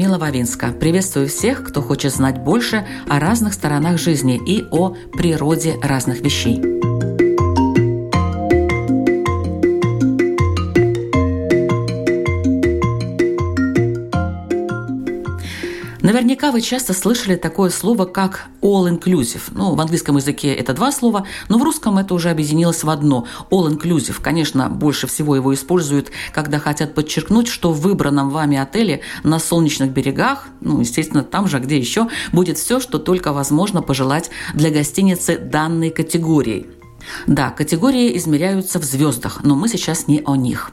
Людмила Вавинска. Приветствую всех, кто хочет знать больше о разных сторонах жизни и о природе разных вещей. Вы часто слышали такое слово, как all-inclusive. Ну, в английском языке это два слова, но в русском это уже объединилось в одно. All-inclusive. Конечно, больше всего его используют, когда хотят подчеркнуть, что в выбранном вами отеле на солнечных берегах, ну, естественно, там же, где еще, будет все, что только возможно пожелать для гостиницы данной категории – да, категории измеряются в звездах, но мы сейчас не о них.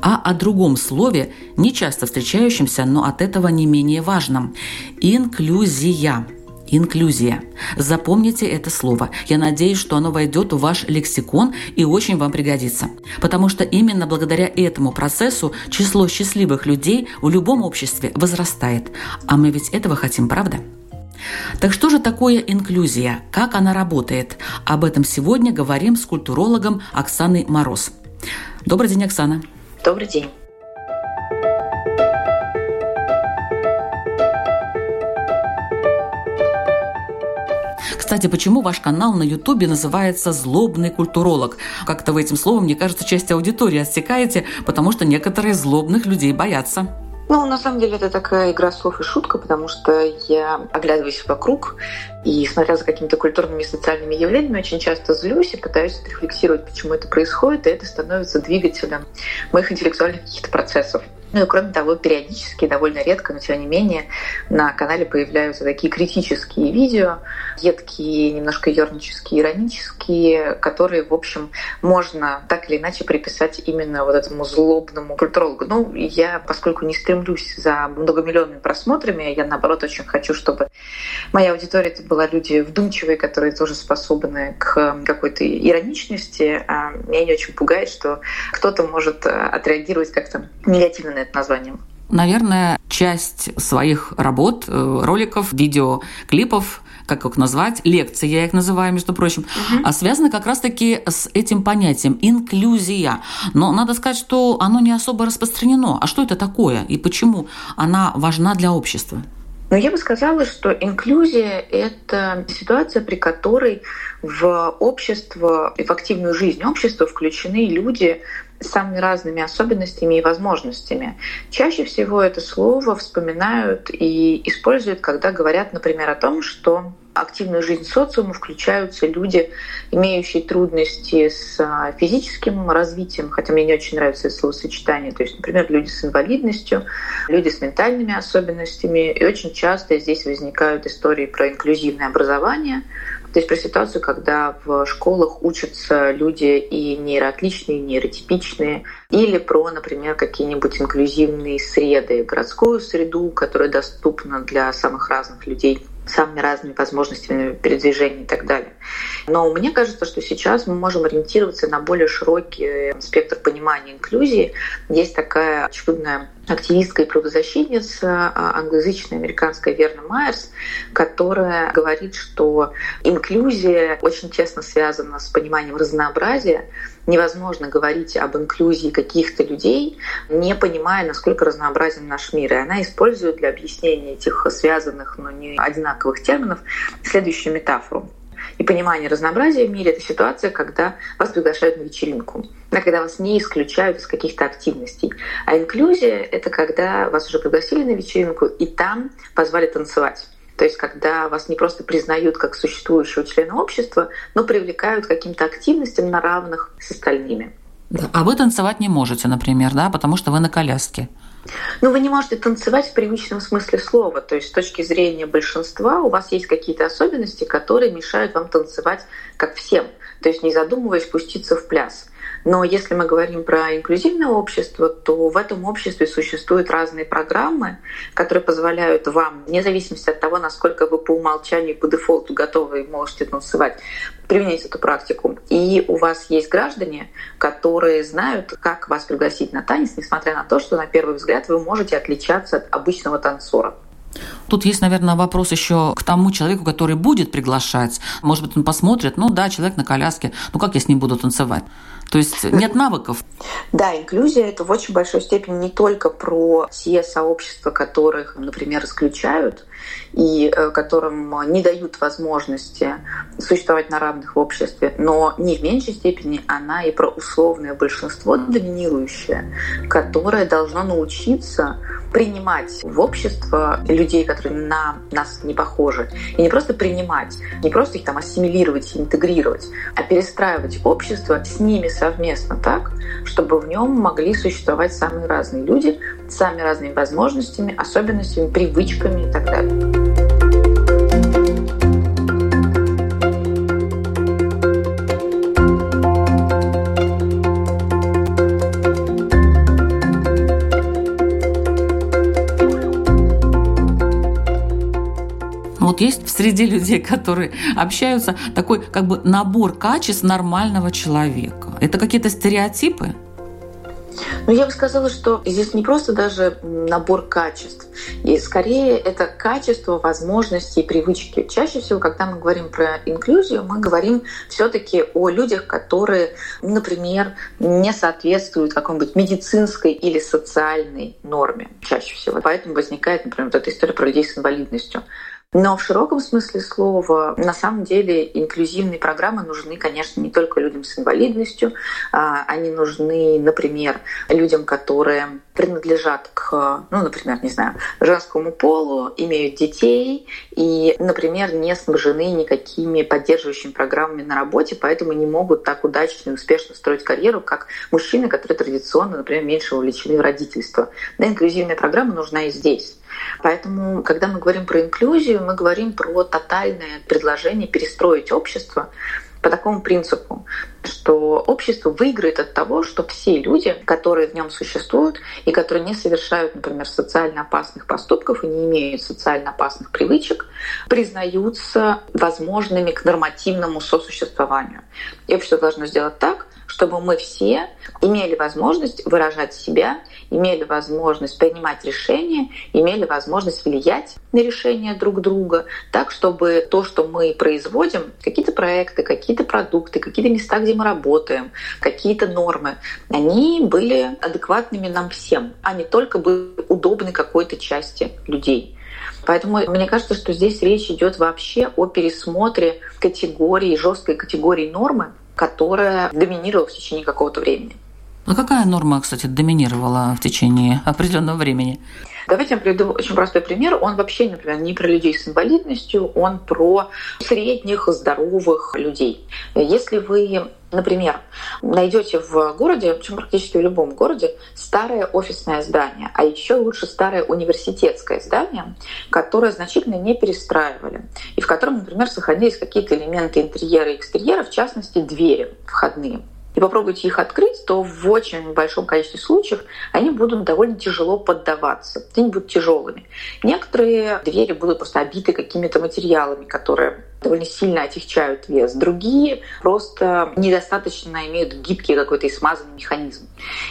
А о другом слове, не часто встречающемся, но от этого не менее важном – инклюзия. Инклюзия. Запомните это слово. Я надеюсь, что оно войдет в ваш лексикон и очень вам пригодится. Потому что именно благодаря этому процессу число счастливых людей в любом обществе возрастает. А мы ведь этого хотим, правда? Так что же такое инклюзия? Как она работает? Об этом сегодня говорим с культурологом Оксаной Мороз. Добрый день, Оксана. Добрый день. Кстати, почему ваш канал на Ютубе называется «Злобный культуролог»? Как-то вы этим словом, мне кажется, часть аудитории отсекаете, потому что некоторые злобных людей боятся. Ну, на самом деле, это такая игра слов и шутка, потому что я оглядываюсь вокруг и, смотря за какими-то культурными и социальными явлениями, очень часто злюсь и пытаюсь рефлексировать, почему это происходит, и это становится двигателем моих интеллектуальных каких-то процессов. Ну и кроме того, периодически, довольно редко, но тем не менее, на канале появляются такие критические видео, едкие, немножко ернические, иронические, которые, в общем, можно так или иначе приписать именно вот этому злобному культурологу. Ну, я, поскольку не стремлюсь за многомиллионными просмотрами, я, наоборот, очень хочу, чтобы моя аудитория это была люди вдумчивые, которые тоже способны к какой-то ироничности. А меня не очень пугает, что кто-то может отреагировать как-то негативно это названием? Наверное, часть своих работ, э, роликов, видео, клипов как их назвать, лекции, я их называю, между прочим, угу. а связаны как раз-таки с этим понятием инклюзия. Но надо сказать, что оно не особо распространено. А что это такое и почему она важна для общества? Но я бы сказала, что инклюзия — это ситуация, при которой в общество и в активную жизнь общества включены люди с самыми разными особенностями и возможностями. Чаще всего это слово вспоминают и используют, когда говорят, например, о том, что активную жизнь социума включаются люди, имеющие трудности с а, физическим развитием, хотя мне не очень нравится это словосочетание, то есть, например, люди с инвалидностью, люди с ментальными особенностями, и очень часто здесь возникают истории про инклюзивное образование, то есть про ситуацию, когда в школах учатся люди и нейроотличные, и нейротипичные, или про, например, какие-нибудь инклюзивные среды, городскую среду, которая доступна для самых разных людей самыми разными возможностями передвижения и так далее. Но мне кажется, что сейчас мы можем ориентироваться на более широкий спектр понимания инклюзии. Есть такая чудная активистка и правозащитница а, англоязычная американская Верна Майерс, которая говорит, что инклюзия очень тесно связана с пониманием разнообразия. Невозможно говорить об инклюзии каких-то людей, не понимая, насколько разнообразен наш мир. И она использует для объяснения этих связанных, но не одинаковых терминов следующую метафору и понимание разнообразия в мире — это ситуация, когда вас приглашают на вечеринку, да, когда вас не исключают из каких-то активностей. А инклюзия — это когда вас уже пригласили на вечеринку, и там позвали танцевать. То есть когда вас не просто признают как существующего члена общества, но привлекают к каким-то активностям на равных с остальными. Да. А вы танцевать не можете, например, да, потому что вы на коляске. Ну, вы не можете танцевать в привычном смысле слова. То есть с точки зрения большинства у вас есть какие-то особенности, которые мешают вам танцевать как всем. то есть не задумываясь пуститься в пляс. Но если мы говорим про инклюзивное общество, то в этом обществе существуют разные программы, которые позволяют вам, вне зависимости от того, насколько вы по умолчанию, по дефолту готовы и можете танцевать, применять эту практику. И у вас есть граждане, которые знают, как вас пригласить на танец, несмотря на то, что на первый взгляд вы можете отличаться от обычного танцора. Тут есть, наверное, вопрос еще к тому человеку, который будет приглашать. Может быть, он посмотрит, ну да, человек на коляске, ну как я с ним буду танцевать? То есть нет навыков. Да, инклюзия — это в очень большой степени не только про те сообщества, которых, например, исключают, и э, которым не дают возможности существовать на равных в обществе, но не в меньшей степени она и про условное большинство доминирующее, которое должно научиться принимать в общество людей, которые на нас не похожи. И не просто принимать, не просто их там ассимилировать интегрировать, а перестраивать общество с ними совместно так, чтобы в нем могли существовать самые разные люди самыми разными возможностями, особенностями, привычками и так далее. вот есть среди людей, которые общаются, такой как бы набор качеств нормального человека. Это какие-то стереотипы? Ну, я бы сказала, что здесь не просто даже набор качеств, и скорее это качество, возможности и привычки. Чаще всего, когда мы говорим про инклюзию, мы говорим все-таки о людях, которые, например, не соответствуют какой-нибудь медицинской или социальной норме чаще всего. Поэтому возникает, например, вот эта история про людей с инвалидностью. Но в широком смысле слова, на самом деле, инклюзивные программы нужны, конечно, не только людям с инвалидностью. А, они нужны, например, людям, которые принадлежат к, ну, например, не знаю, женскому полу, имеют детей и, например, не снабжены никакими поддерживающими программами на работе, поэтому не могут так удачно и успешно строить карьеру, как мужчины, которые традиционно, например, меньше увлечены в родительство. Да, инклюзивная программа нужна и здесь. Поэтому, когда мы говорим про инклюзию, мы говорим про тотальное предложение перестроить общество по такому принципу, что общество выиграет от того, что все люди, которые в нем существуют и которые не совершают, например, социально опасных поступков и не имеют социально опасных привычек, признаются возможными к нормативному сосуществованию. И общество должно сделать так, чтобы мы все имели возможность выражать себя, имели возможность принимать решения, имели возможность влиять на решения друг друга, так, чтобы то, что мы производим, какие-то проекты, какие-то продукты, какие-то места, где мы работаем, какие-то нормы, они были адекватными нам всем, а не только были удобны какой-то части людей. Поэтому мне кажется, что здесь речь идет вообще о пересмотре категории, жесткой категории нормы, которая доминировала в течение какого-то времени. А какая норма, кстати, доминировала в течение определенного времени? Давайте я приведу очень простой пример. Он вообще, например, не про людей с инвалидностью, он про средних здоровых людей. Если вы Например, найдете в городе, причем практически в любом городе, старое офисное здание, а еще лучше старое университетское здание, которое значительно не перестраивали, и в котором, например, сохранились какие-то элементы интерьера и экстерьера, в частности, двери входные и попробуйте их открыть, то в очень большом количестве случаев они будут довольно тяжело поддаваться. Они будут тяжелыми. Некоторые двери будут просто обиты какими-то материалами, которые довольно сильно отягчают вес. Другие просто недостаточно имеют гибкий какой-то и смазанный механизм.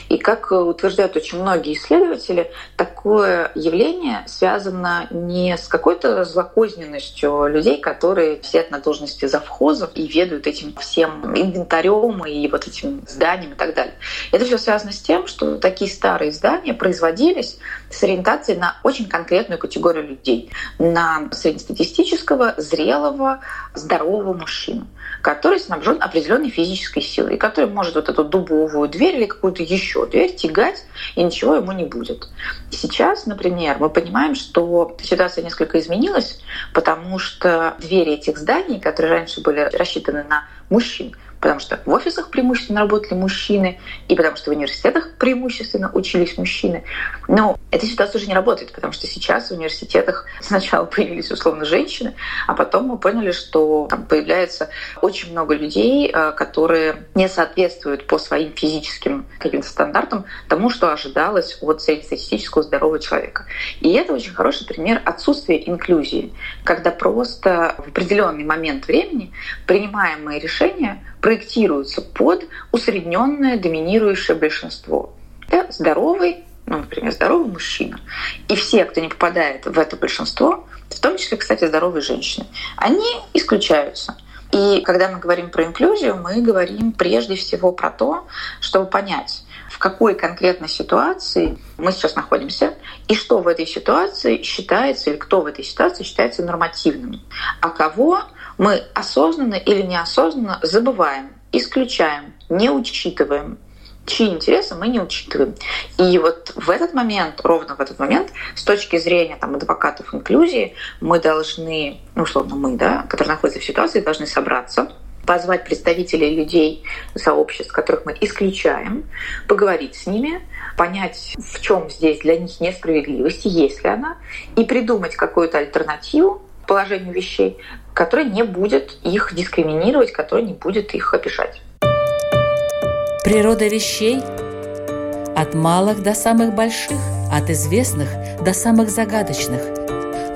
И как утверждают очень многие исследователи, такое явление связано не с какой-то злокозненностью людей, которые сидят на должности завхозов и ведают этим всем инвентарем и вот этим зданием и так далее. Это все связано с тем, что такие старые здания производились с ориентацией на очень конкретную категорию людей, на среднестатистического, зрелого, здорового мужчину, который снабжен определенной физической силой, и который может вот эту дубовую дверь или какую-то еще дверь тягать, и ничего ему не будет. Сейчас, например, мы понимаем, что ситуация несколько изменилась, потому что двери этих зданий, которые раньше были рассчитаны на мужчин, потому что в офисах преимущественно работали мужчины, и потому что в университетах преимущественно учились мужчины. Но эта ситуация уже не работает, потому что сейчас в университетах сначала появились условно женщины, а потом мы поняли, что там появляется очень много людей, э, которые не соответствуют по своим физическим каким-то стандартам тому, что ожидалось от среднестатистического здорового человека. И это очень хороший пример отсутствия инклюзии, когда просто в определенный момент времени принимаемые решения проектируются под усредненное доминирующее большинство. Это здоровый, ну, например, здоровый мужчина. И все, кто не попадает в это большинство, в том числе, кстати, здоровые женщины, они исключаются. И когда мы говорим про инклюзию, мы говорим прежде всего про то, чтобы понять, в какой конкретной ситуации мы сейчас находимся, и что в этой ситуации считается, или кто в этой ситуации считается нормативным, а кого мы осознанно или неосознанно забываем, исключаем, не учитываем, чьи интересы мы не учитываем. И вот в этот момент, ровно в этот момент, с точки зрения там, адвокатов инклюзии, мы должны, ну, условно мы, да, которые находятся в ситуации, должны собраться, позвать представителей людей, сообществ, которых мы исключаем, поговорить с ними, понять, в чем здесь для них несправедливость, есть ли она, и придумать какую-то альтернативу положению вещей, которая не будет их дискриминировать, которая не будет их обижать. Природа вещей от малых до самых больших, от известных до самых загадочных,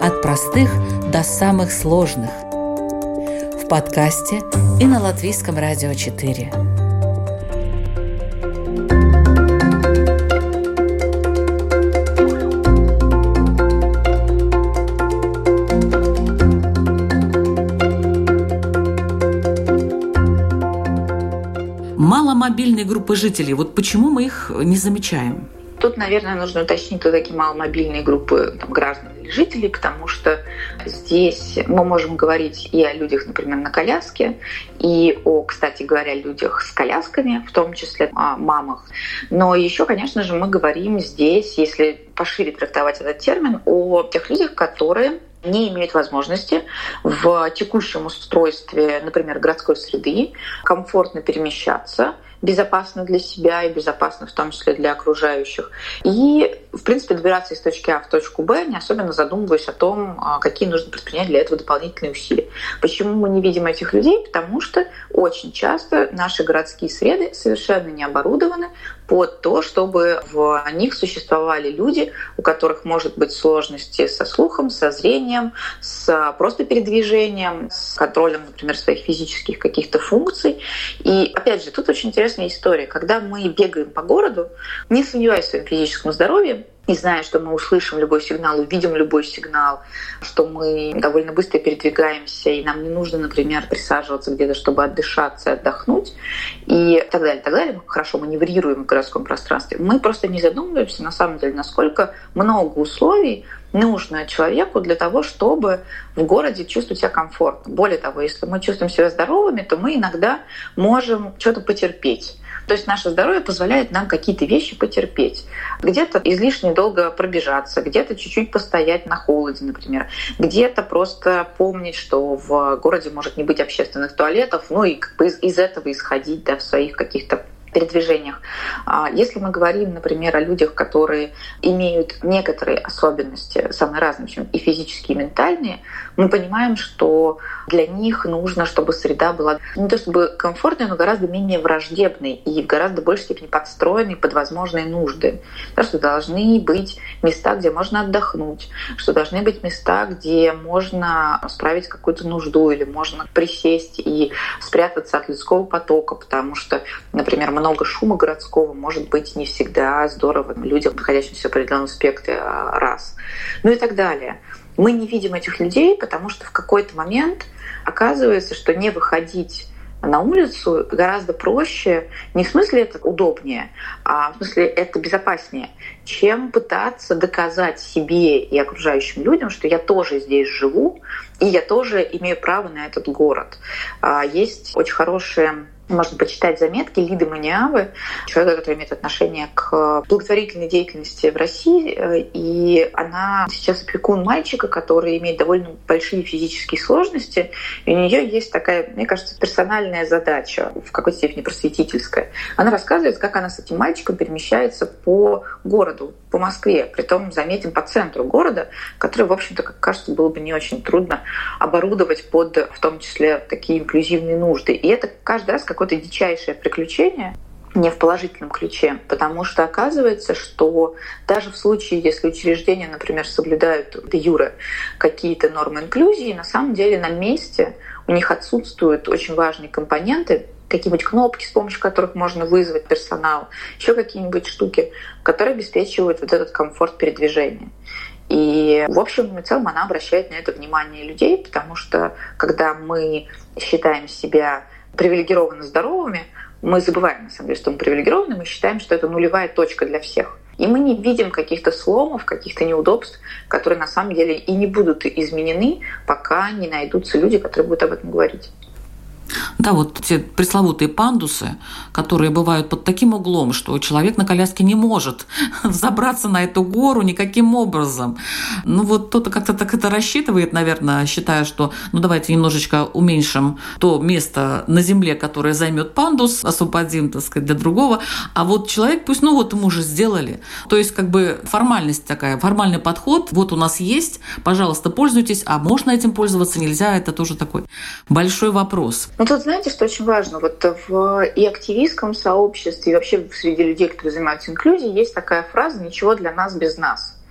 от простых до самых сложных – подкасте и на Латвийском радио 4. Маломобильные группы жителей, вот почему мы их не замечаем? Тут, наверное, нужно уточнить, кто такие маломобильные группы там, граждан жителей, потому что здесь мы можем говорить и о людях, например, на коляске, и о, кстати говоря, людях с колясками, в том числе о мамах. Но еще, конечно же, мы говорим здесь, если пошире трактовать этот термин, о тех людях, которые не имеют возможности в текущем устройстве, например, городской среды, комфортно перемещаться – безопасно для себя и безопасно в том числе для окружающих. И, в принципе, добираться из точки А в точку Б, не особенно задумываясь о том, а, какие нужно предпринять для этого дополнительные усилия. Почему мы не видим этих людей? Потому что очень часто наши городские среды совершенно не оборудованы под то, чтобы в них существовали люди, у которых может быть сложности со слухом, со зрением, с просто передвижением, с контролем, например, своих физических каких-то функций. И опять же, тут очень интересная история. Когда мы бегаем по городу, не сомневаясь в своем физическом здоровье, не зная, что мы услышим любой сигнал, увидим любой сигнал, что мы довольно быстро передвигаемся, и нам не нужно, например, присаживаться где-то, чтобы отдышаться, отдохнуть, и так далее, так далее. Мы хорошо маневрируем в городском пространстве. Мы просто не задумываемся, на самом деле, насколько много условий нужно человеку для того, чтобы в городе чувствовать себя комфортно. Более того, если мы чувствуем себя здоровыми, то мы иногда можем что-то потерпеть то есть наше здоровье позволяет нам какие-то вещи потерпеть. Где-то излишне долго пробежаться, где-то чуть-чуть постоять на холоде, например, где-то просто помнить, что в городе может не быть общественных туалетов, ну и как бы из, из этого исходить да, в своих каких-то передвижениях. А если мы говорим, например, о людях, которые имеют некоторые особенности, самые разные, общем, и физические, и ментальные, мы понимаем, что для них нужно, чтобы среда была не то чтобы комфортной, но гораздо менее враждебной и в гораздо большей степени подстроенной под возможные нужды. Да, что должны быть места, где можно отдохнуть, что должны быть места, где можно справить какую-то нужду или можно присесть и спрятаться от людского потока, потому что, например, много шума городского может быть не всегда здорово людям, находящимся в определенном спектре а, раз. Ну и так далее. Мы не видим этих людей, потому что в какой-то момент оказывается, что не выходить на улицу гораздо проще, не в смысле это удобнее, а в смысле это безопаснее, чем пытаться доказать себе и окружающим людям, что я тоже здесь живу, и я тоже имею право на этот город. А, есть очень хорошая можно почитать заметки Лиды Маниавы, человека, который имеет отношение к благотворительной деятельности в России. И она сейчас опекун мальчика, который имеет довольно большие физические сложности. И у нее есть такая, мне кажется, персональная задача, в какой-то степени просветительская. Она рассказывает, как она с этим мальчиком перемещается по городу, по Москве, притом, заметим, по центру города, который, в общем-то, как кажется, было бы не очень трудно оборудовать под, в том числе, такие инклюзивные нужды. И это каждый раз какое-то дичайшее приключение, не в положительном ключе, потому что оказывается, что даже в случае, если учреждения, например, соблюдают де юре какие-то нормы инклюзии, на самом деле на месте у них отсутствуют очень важные компоненты, какие-нибудь кнопки, с помощью которых можно вызвать персонал, еще какие-нибудь штуки, которые обеспечивают вот этот комфорт передвижения. И в общем и целом она обращает на это внимание людей, потому что когда мы считаем себя привилегированно здоровыми, мы забываем, на самом деле, что мы привилегированы, мы считаем, что это нулевая точка для всех. И мы не видим каких-то сломов, каких-то неудобств, которые на самом деле и не будут изменены, пока не найдутся люди, которые будут об этом говорить. Да, вот те пресловутые пандусы, которые бывают под таким углом, что человек на коляске не может забраться на эту гору никаким образом. Ну вот кто-то как-то так это рассчитывает, наверное, считая, что ну давайте немножечко уменьшим то место на земле, которое займет пандус, освободим, так сказать, для другого. А вот человек пусть, ну вот ему уже сделали. То есть как бы формальность такая, формальный подход, вот у нас есть, пожалуйста, пользуйтесь, а можно этим пользоваться, нельзя, это тоже такой большой вопрос. Ну тут знаете, что очень важно? Вот в и активистском сообществе, и вообще среди людей, которые занимаются инклюзией, есть такая фраза «ничего для нас без нас»,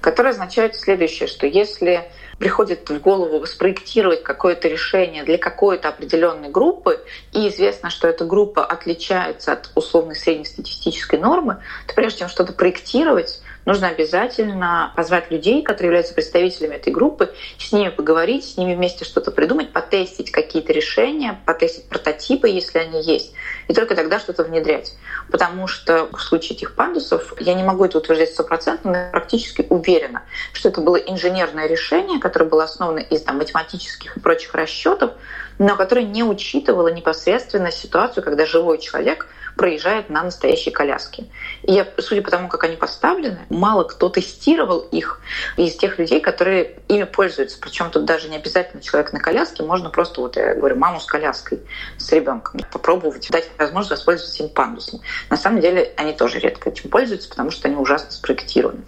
которая означает следующее, что если приходит в голову спроектировать какое-то решение для какой-то определенной группы, и известно, что эта группа отличается от условной среднестатистической нормы, то прежде чем что-то проектировать, нужно обязательно позвать людей, которые являются представителями этой группы, с ними поговорить, с ними вместе что-то придумать, потестить какие-то решения, потестить прототипы, если они есть, и только тогда что-то внедрять. Потому что в случае этих пандусов, я не могу это утверждать стопроцентно, но практически уверена, что это было инженерное решение, которое было основано из там, математических и прочих расчетов, но которое не учитывало непосредственно ситуацию, когда живой человек проезжает на настоящей коляске. И я, судя по тому, как они поставлены, мало кто тестировал их из тех людей, которые ими пользуются. Причем тут даже не обязательно человек на коляске, можно просто, вот я говорю, маму с коляской, с ребенком, попробовать дать возможность воспользоваться этим пандусом. На самом деле они тоже редко этим пользуются, потому что они ужасно спроектированы.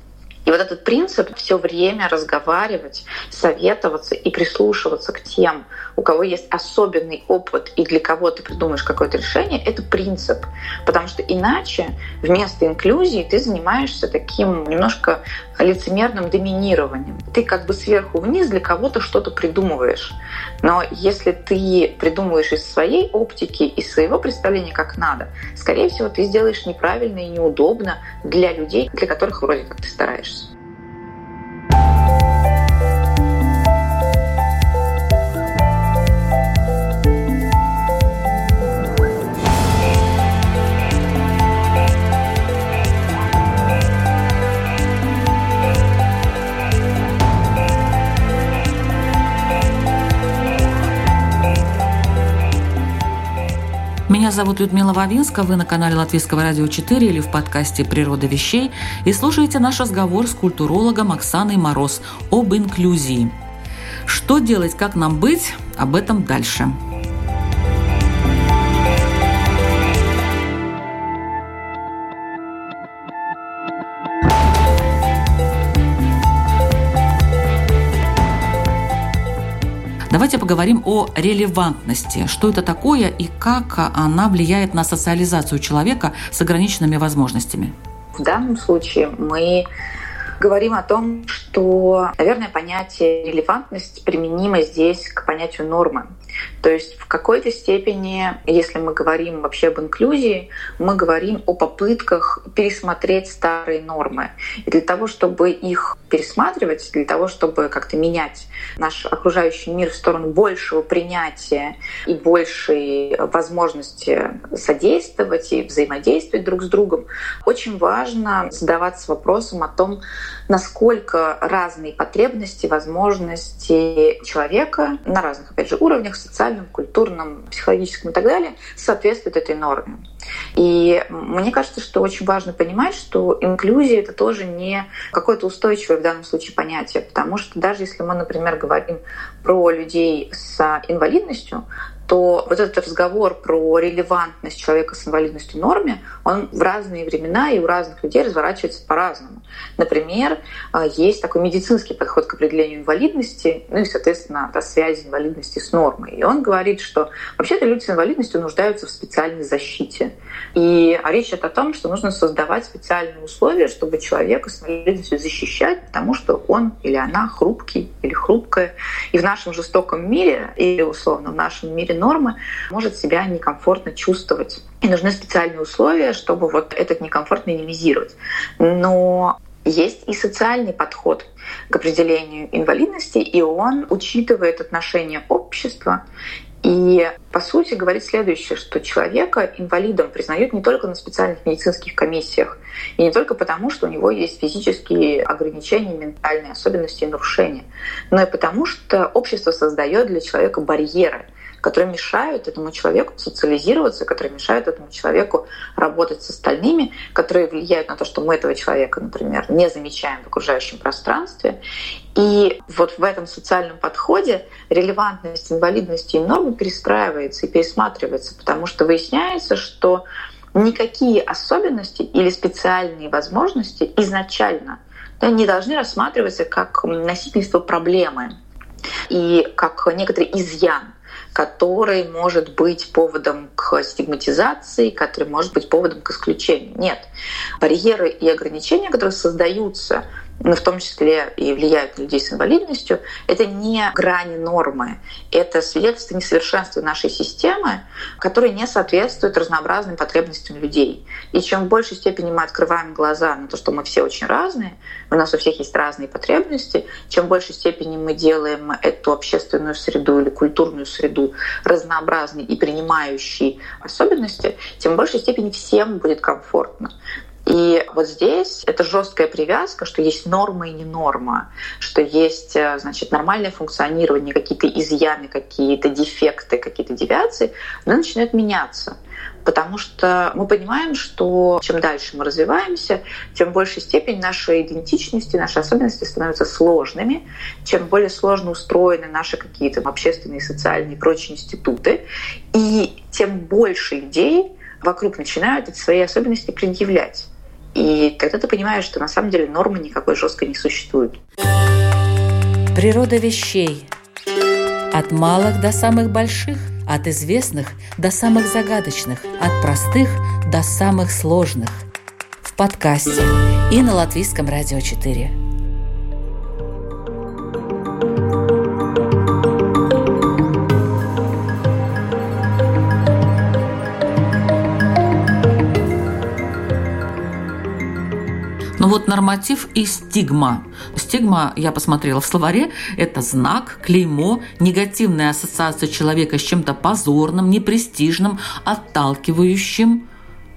И вот этот принцип все время разговаривать, советоваться и прислушиваться к тем, у кого есть особенный опыт и для кого ты придумаешь какое-то решение, это принцип. Потому что иначе вместо инклюзии ты занимаешься таким немножко лицемерным доминированием. Ты как бы сверху вниз для кого-то что-то придумываешь. Но если ты придумываешь из своей оптики, из своего представления как надо, скорее всего, ты сделаешь неправильно и неудобно для людей, для которых вроде как ты стараешься. Меня зовут Людмила Вавинска, вы на канале Латвийского радио 4 или в подкасте «Природа вещей» и слушаете наш разговор с культурологом Оксаной Мороз об инклюзии. Что делать, как нам быть, об этом дальше. Давайте поговорим о релевантности. Что это такое и как она влияет на социализацию человека с ограниченными возможностями? В данном случае мы говорим о том, что, наверное, понятие релевантность применимо здесь к понятию нормы. То есть в какой-то степени, если мы говорим вообще об инклюзии, мы говорим о попытках пересмотреть старые нормы. И для того, чтобы их пересматривать, для того, чтобы как-то менять наш окружающий мир в сторону большего принятия и большей возможности содействовать и взаимодействовать друг с другом, очень важно задаваться вопросом о том, насколько разные потребности, возможности человека на разных, опять же, уровнях социальном, культурном, психологическом и так далее, соответствует этой норме. И мне кажется, что очень важно понимать, что инклюзия — это тоже не какое-то устойчивое в данном случае понятие, потому что даже если мы, например, говорим про людей с инвалидностью, то вот этот разговор про релевантность человека с инвалидностью в норме, он в разные времена и у разных людей разворачивается по-разному. Например, а, есть такой медицинский подход к определению инвалидности, ну и, соответственно, да, связи инвалидности с нормой. И он говорит, что вообще-то люди с инвалидностью нуждаются в специальной защите. И речь идет о том, что нужно создавать специальные условия, чтобы человека с инвалидностью защищать, потому что он или она хрупкий или хрупкая. И в нашем жестоком мире, или условно в нашем мире нормы, может себя некомфортно чувствовать. И нужны специальные условия, чтобы вот этот некомфорт минимизировать. Но есть и социальный подход к определению инвалидности, и он учитывает отношение общества и, по сути, говорит следующее, что человека инвалидом признают не только на специальных медицинских комиссиях, и не только потому, что у него есть физические ограничения, ментальные особенности и нарушения, но и потому, что общество создает для человека барьеры, которые мешают этому человеку социализироваться, которые мешают этому человеку работать с остальными, которые влияют на то, что мы этого человека, например, не замечаем в окружающем пространстве. И вот в этом социальном подходе релевантность инвалидности и нормы перестраивается и пересматривается, потому что выясняется, что никакие особенности или специальные возможности изначально да, не должны рассматриваться как носительство проблемы и как некоторый изъян который может быть поводом к стигматизации, который может быть поводом к исключению. Нет. Барьеры и ограничения, которые создаются но в том числе и влияют на людей с инвалидностью, это не грани нормы, это свидетельство несовершенства нашей системы, которая не соответствует разнообразным потребностям людей. И чем в большей степени мы открываем глаза на то, что мы все очень разные, у нас у всех есть разные потребности, чем в большей степени мы делаем эту общественную среду или культурную среду разнообразной и принимающей особенности, тем в большей степени всем будет комфортно. И вот здесь это жесткая привязка, что есть норма и не норма, что есть э, значит, нормальное функционирование, какие-то изъяны, какие-то дефекты, какие-то девиации, она начинает меняться. Потому что мы понимаем, что чем дальше мы развиваемся, тем большей степени наши идентичности, наши особенности становятся сложными, чем более сложно устроены наши какие-то общественные, социальные и прочие институты, и тем больше людей вокруг начинают эти свои особенности предъявлять. И тогда ты понимаешь, что на самом деле нормы никакой жесткой не существует. Природа вещей. От малых до самых больших, от известных до самых загадочных, от простых до самых сложных. В подкасте и на Латвийском радио 4. Вот норматив и стигма. Стигма, я посмотрела в словаре, это знак, клеймо, негативная ассоциация человека с чем-то позорным, непрестижным, отталкивающим.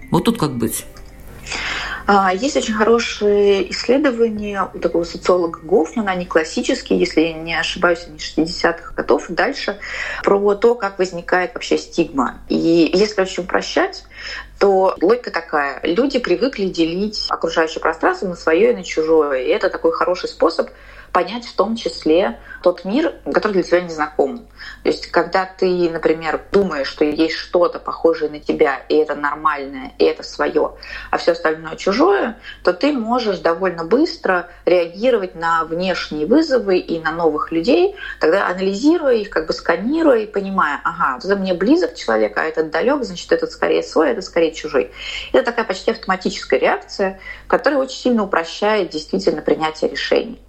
Вот тут как быть? А, есть очень хорошие исследования у такого социолога Гофмана, они классические, если я не ошибаюсь, они 60-х годов и дальше, про то, как возникает вообще стигма. И если очень упрощать, то логика такая. Люди привыкли делить окружающее пространство на свое и на чужое. И это такой хороший способ понять в том числе тот мир, который для тебя не знаком. То есть, когда ты, например, думаешь, что есть что-то похожее на тебя, и это нормальное, и это свое, а все остальное чужое, то ты можешь довольно быстро реагировать на внешние вызовы и на новых людей, тогда анализируя их, как бы сканируя и понимая, ага, это мне близок человек, а этот далек, значит, этот скорее свой, а это скорее чужой. Это такая почти автоматическая реакция, которая очень сильно упрощает действительно принятие решений.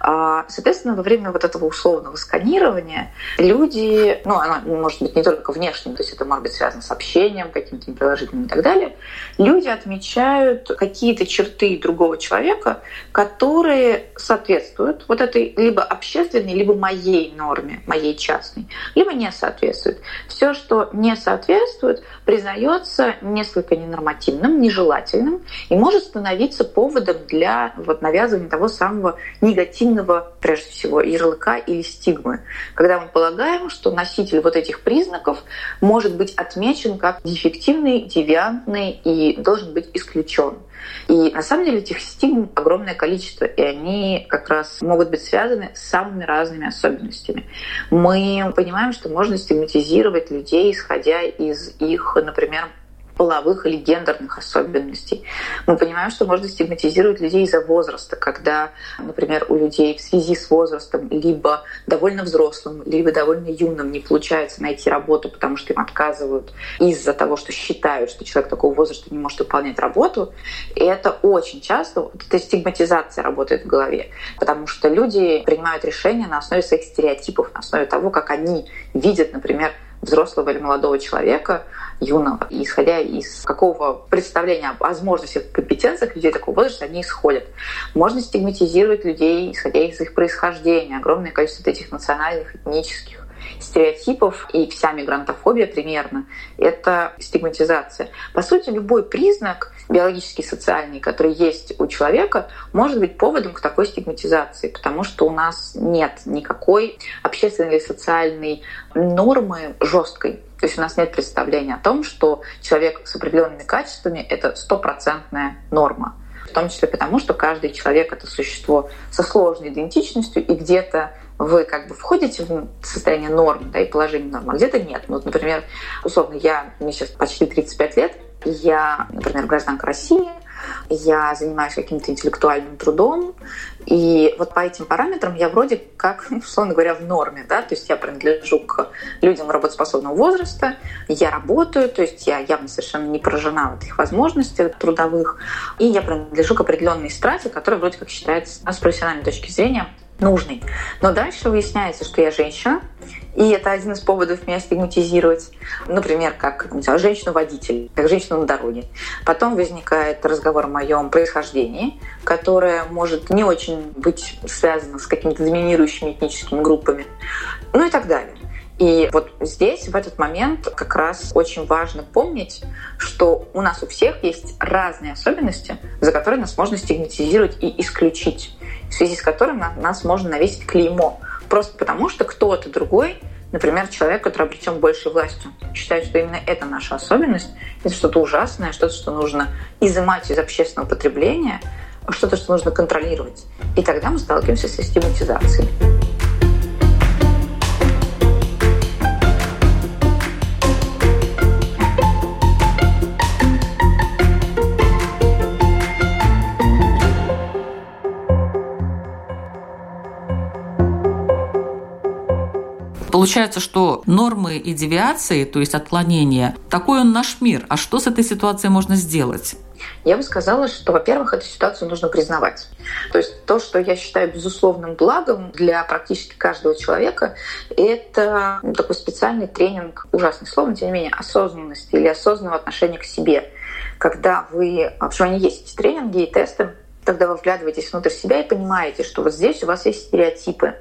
А, соответственно, во время вот этого условного сканирования люди, ну, она может быть не только внешним, то есть это может быть связано с общением, каким-то непроложительным и так далее, люди отмечают какие-то черты другого человека, которые соответствуют вот этой либо общественной, либо моей норме, моей частной, либо не соответствуют. Все, что не соответствует, признается несколько ненормативным, нежелательным и может становиться поводом для вот навязывания того самого негативного единого, прежде всего, ярлыка или стигмы, когда мы полагаем, что носитель вот этих признаков может быть отмечен как дефективный, девиантный и должен быть исключен. И на самом деле этих стигм огромное количество, и они как раз могут быть связаны с самыми разными особенностями. Мы понимаем, что можно стигматизировать людей, исходя из их, например, половых или гендерных особенностей. Мы понимаем, что можно стигматизировать людей из-за возраста, когда, например, у людей в связи с возрастом либо довольно взрослым, либо довольно юным не получается найти работу, потому что им отказывают из-за того, что считают, что человек такого возраста не может выполнять работу. И это очень часто, эта стигматизация работает в голове, потому что люди принимают решения на основе своих стереотипов, на основе того, как они видят, например, взрослого или молодого человека, юного, исходя из какого представления о возможностях, компетенциях людей такого возраста, они исходят. Можно стигматизировать людей, исходя из их происхождения. Огромное количество этих национальных, этнических стереотипов и вся мигрантофобия примерно — это стигматизация. По сути, любой признак биологический, социальный, который есть у человека, может быть поводом к такой стигматизации, потому что у нас нет никакой общественной или социальной нормы жесткой. То есть у нас нет представления о том, что человек с определенными качествами — это стопроцентная норма. В том числе потому, что каждый человек — это существо со сложной идентичностью, и где-то вы как бы входите в состояние норм, да, и положение норм, а где-то нет. Ну, вот, например, условно, я, мне сейчас почти 35 лет, я, например, гражданка России, я занимаюсь каким-то интеллектуальным трудом, и вот по этим параметрам я вроде как, условно говоря, в норме, да, то есть я принадлежу к людям работоспособного возраста, я работаю, то есть я явно совершенно не поражена вот их возможностей трудовых, и я принадлежу к определенной страте, которая вроде как считается с профессиональной точки зрения нужный. Но дальше выясняется, что я женщина, и это один из поводов меня стигматизировать. Например, как женщину-водитель, как женщину на дороге. Потом возникает разговор о моем происхождении, которое может не очень быть связано с какими-то доминирующими этническими группами, ну и так далее. И вот здесь, в этот момент, как раз очень важно помнить, что у нас у всех есть разные особенности, за которые нас можно стигматизировать и исключить в связи с которым на нас можно навесить клеймо. Просто потому, что кто-то другой, например, человек, который обретен большей властью, считает, что именно это наша особенность, это что-то ужасное, что-то, что нужно изымать из общественного потребления, что-то, что нужно контролировать. И тогда мы сталкиваемся со стигматизацией. Получается, что нормы и девиации, то есть отклонения, такой он наш мир. А что с этой ситуацией можно сделать? Я бы сказала, что, во-первых, эту ситуацию нужно признавать. То есть то, что я считаю безусловным благом для практически каждого человека, это такой специальный тренинг, ужасное слово, но тем не менее, осознанности или осознанного отношения к себе. Когда вы, что они есть, эти тренинги и тесты, когда вы вглядываетесь внутрь себя и понимаете, что вот здесь у вас есть стереотипы,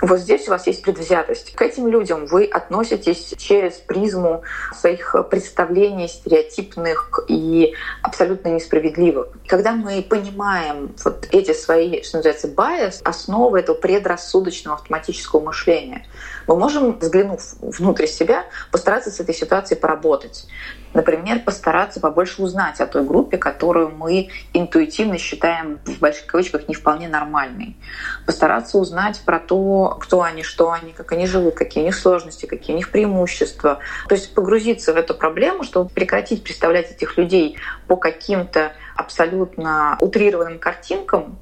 вот здесь у вас есть предвзятость. К этим людям вы относитесь через призму своих представлений стереотипных и абсолютно несправедливых. Когда мы понимаем вот эти свои, что называется, bias, основы этого предрассудочного автоматического мышления, мы можем, взглянув внутрь себя, постараться с этой ситуацией поработать. Например, постараться побольше узнать о той группе, которую мы интуитивно считаем, в больших кавычках, не вполне нормальной. Постараться узнать про то, кто они, что они, как они живут, какие у них сложности, какие у них преимущества. То есть погрузиться в эту проблему, чтобы прекратить представлять этих людей по каким-то абсолютно утрированным картинкам,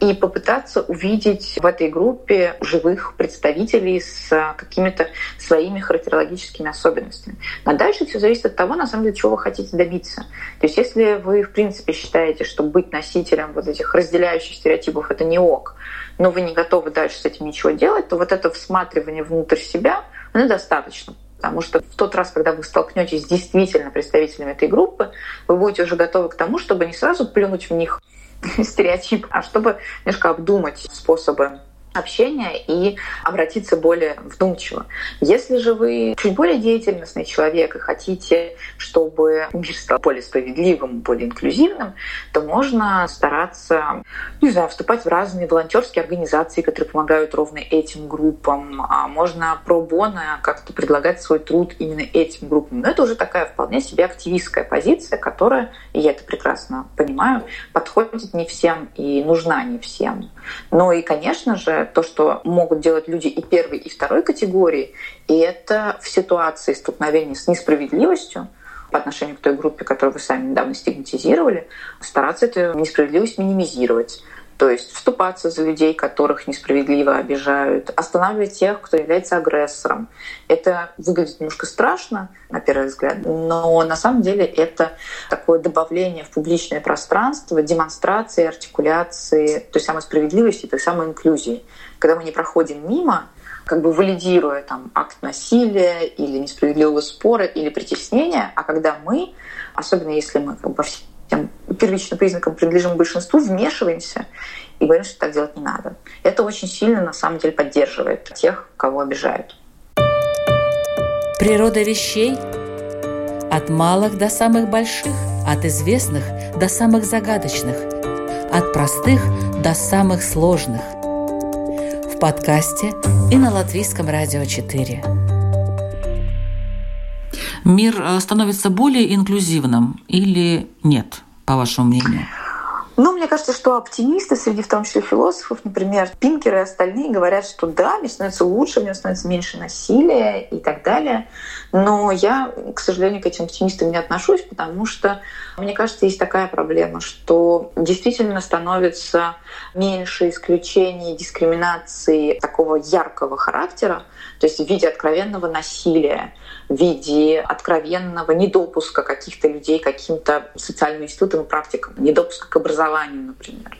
и попытаться увидеть в этой группе живых представителей с какими-то своими характерологическими особенностями. А дальше все зависит от того, на самом деле, чего вы хотите добиться. То есть если вы, в принципе, считаете, что быть носителем вот этих разделяющих стереотипов — это не ок, но вы не готовы дальше с этим ничего делать, то вот это всматривание внутрь себя, оно достаточно. Потому что в тот раз, когда вы столкнетесь с действительно представителями этой группы, вы будете уже готовы к тому, чтобы не сразу плюнуть в них, стереотип, а чтобы немножко обдумать способы общения и обратиться более вдумчиво. Если же вы чуть более деятельностный человек и хотите, чтобы мир стал более справедливым, более инклюзивным, то можно стараться, не знаю, вступать в разные волонтерские организации, которые помогают ровно этим группам. А можно про бона как-то предлагать свой труд именно этим группам. Но это уже такая вполне себе активистская позиция, которая, и я это прекрасно понимаю, подходит не всем и нужна не всем. Но и, конечно же, то, что могут делать люди и первой, и второй категории, и это в ситуации столкновения с несправедливостью, по отношению к той группе, которую вы сами недавно стигматизировали, стараться эту несправедливость минимизировать. То есть вступаться за людей, которых несправедливо обижают, останавливать тех, кто является агрессором. Это выглядит немножко страшно, на первый взгляд, но на самом деле это такое добавление в публичное пространство, демонстрации, артикуляции той самой справедливости, той самой инклюзии. Когда мы не проходим мимо, как бы валидируя там акт насилия или несправедливого спора или притеснения, а когда мы, особенно если мы как бы все тем первичным признакам принадлежим большинству, вмешиваемся и говорим, что так делать не надо. Это очень сильно, на самом деле, поддерживает тех, кого обижают. Природа вещей от малых до самых больших, от известных до самых загадочных, от простых до самых сложных. В подкасте и на Латвийском радио 4. Мир э, становится более инклюзивным или нет, по вашему мнению? Ну, мне кажется, что оптимисты, среди в том числе философов, например, Пинкер и остальные, говорят, что да, мир становится лучше, в нем становится меньше насилия и так далее. Но я, к сожалению, к этим оптимистам не отношусь, потому что, мне кажется, есть такая проблема, что действительно становится меньше исключений, дискриминации такого яркого характера, то есть в виде откровенного насилия, в виде откровенного недопуска каких-то людей каким-то социальным институтам и практикам, недопуска к образованию, например.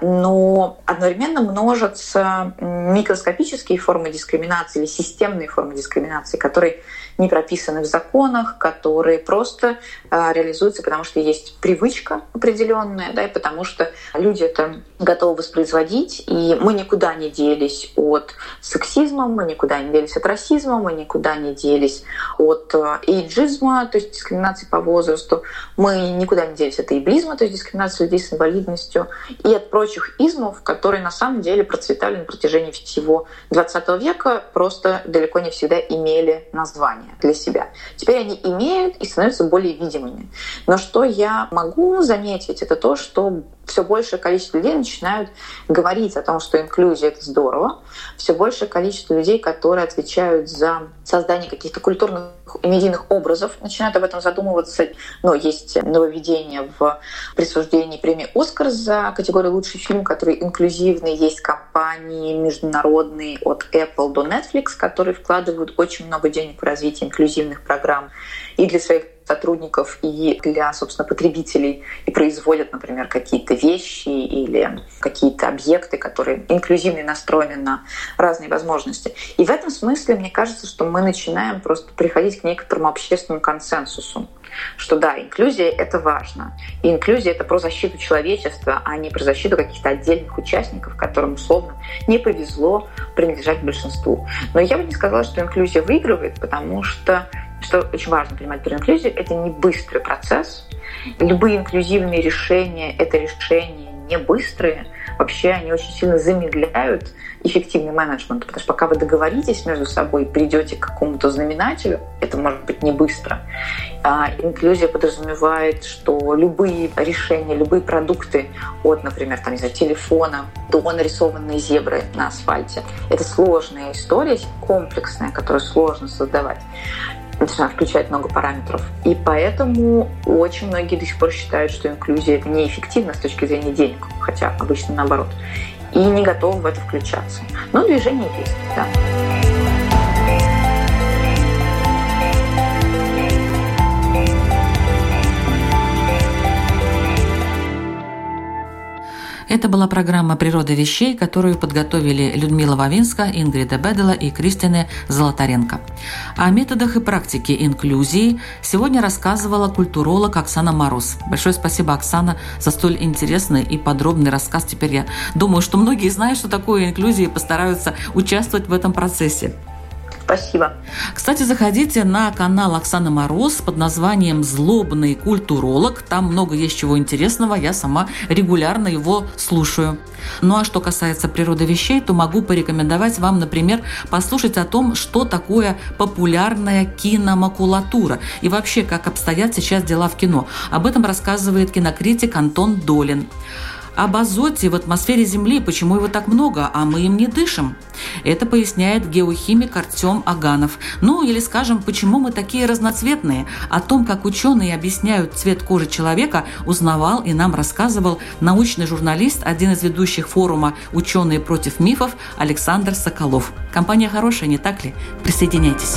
Но одновременно множатся микроскопические формы дискриминации или системные формы дискриминации, которые не прописаны в законах, которые просто а, реализуются, потому что есть привычка определенная, да, и потому что люди это готовы воспроизводить, и мы никуда не делись от сексизма, мы никуда не делись от расизма, мы никуда не делись от а, эйджизма, то есть дискриминации по возрасту, мы никуда не делись от эйблизма, то есть дискриминации людей с инвалидностью, и от прочих измов, которые на самом деле процветали на протяжении всего XX века, просто далеко не всегда имели название знания для себя. Теперь они имеют и становятся более видимыми. Но что я могу заметить, это то, что все большее количество людей начинают говорить о том, что инклюзия — это здорово. Все большее количество людей, которые отвечают за создание каких-то культурных медийных образов, начинают об этом задумываться. Но есть нововведение в присуждении премии «Оскар» за категорию «Лучший фильм», который инклюзивный. Есть компании международные от Apple до Netflix, которые вкладывают очень много денег в развитие инклюзивных программ и для своих сотрудников и для, собственно, потребителей и производят, например, какие-то вещи или какие-то объекты, которые инклюзивно настроены на разные возможности. И в этом смысле мне кажется, что мы начинаем просто приходить к некоторому общественному консенсусу, что да, инклюзия — это важно. И инклюзия — это про защиту человечества, а не про защиту каких-то отдельных участников, которым, условно, не повезло принадлежать большинству. Но я бы не сказала, что инклюзия выигрывает, потому что что очень важно понимать при инклюзии, это не быстрый процесс. Любые инклюзивные решения — это решения не быстрые. Вообще они очень сильно замедляют эффективный менеджмент, потому что пока вы договоритесь между собой, придете к какому-то знаменателю, это может быть не быстро. А инклюзия подразумевает, что любые решения, любые продукты от, например, там, знаю, телефона до нарисованной зебры на асфальте, это сложная история, комплексная, которую сложно создавать начинает включать много параметров. И поэтому очень многие до сих пор считают, что инклюзия это неэффективно с точки зрения денег, хотя обычно наоборот. И не готовы в это включаться. Но движение есть, да. Это была программа «Природа вещей», которую подготовили Людмила Вавинска, Ингрида Бедела и Кристина Золотаренко. О методах и практике инклюзии сегодня рассказывала культуролог Оксана Мороз. Большое спасибо, Оксана, за столь интересный и подробный рассказ. Теперь я думаю, что многие знают, что такое инклюзия и постараются участвовать в этом процессе. Спасибо. Кстати, заходите на канал Оксаны Мороз под названием «Злобный культуролог». Там много есть чего интересного. Я сама регулярно его слушаю. Ну а что касается природы вещей, то могу порекомендовать вам, например, послушать о том, что такое популярная киномакулатура и вообще, как обстоят сейчас дела в кино. Об этом рассказывает кинокритик Антон Долин об азоте в атмосфере Земли, почему его так много, а мы им не дышим. Это поясняет геохимик Артем Аганов. Ну или, скажем, почему мы такие разноцветные. О том, как ученые объясняют цвет кожи человека, узнавал и нам рассказывал научный журналист, один из ведущих форума «Ученые против мифов» Александр Соколов. Компания хорошая, не так ли? Присоединяйтесь.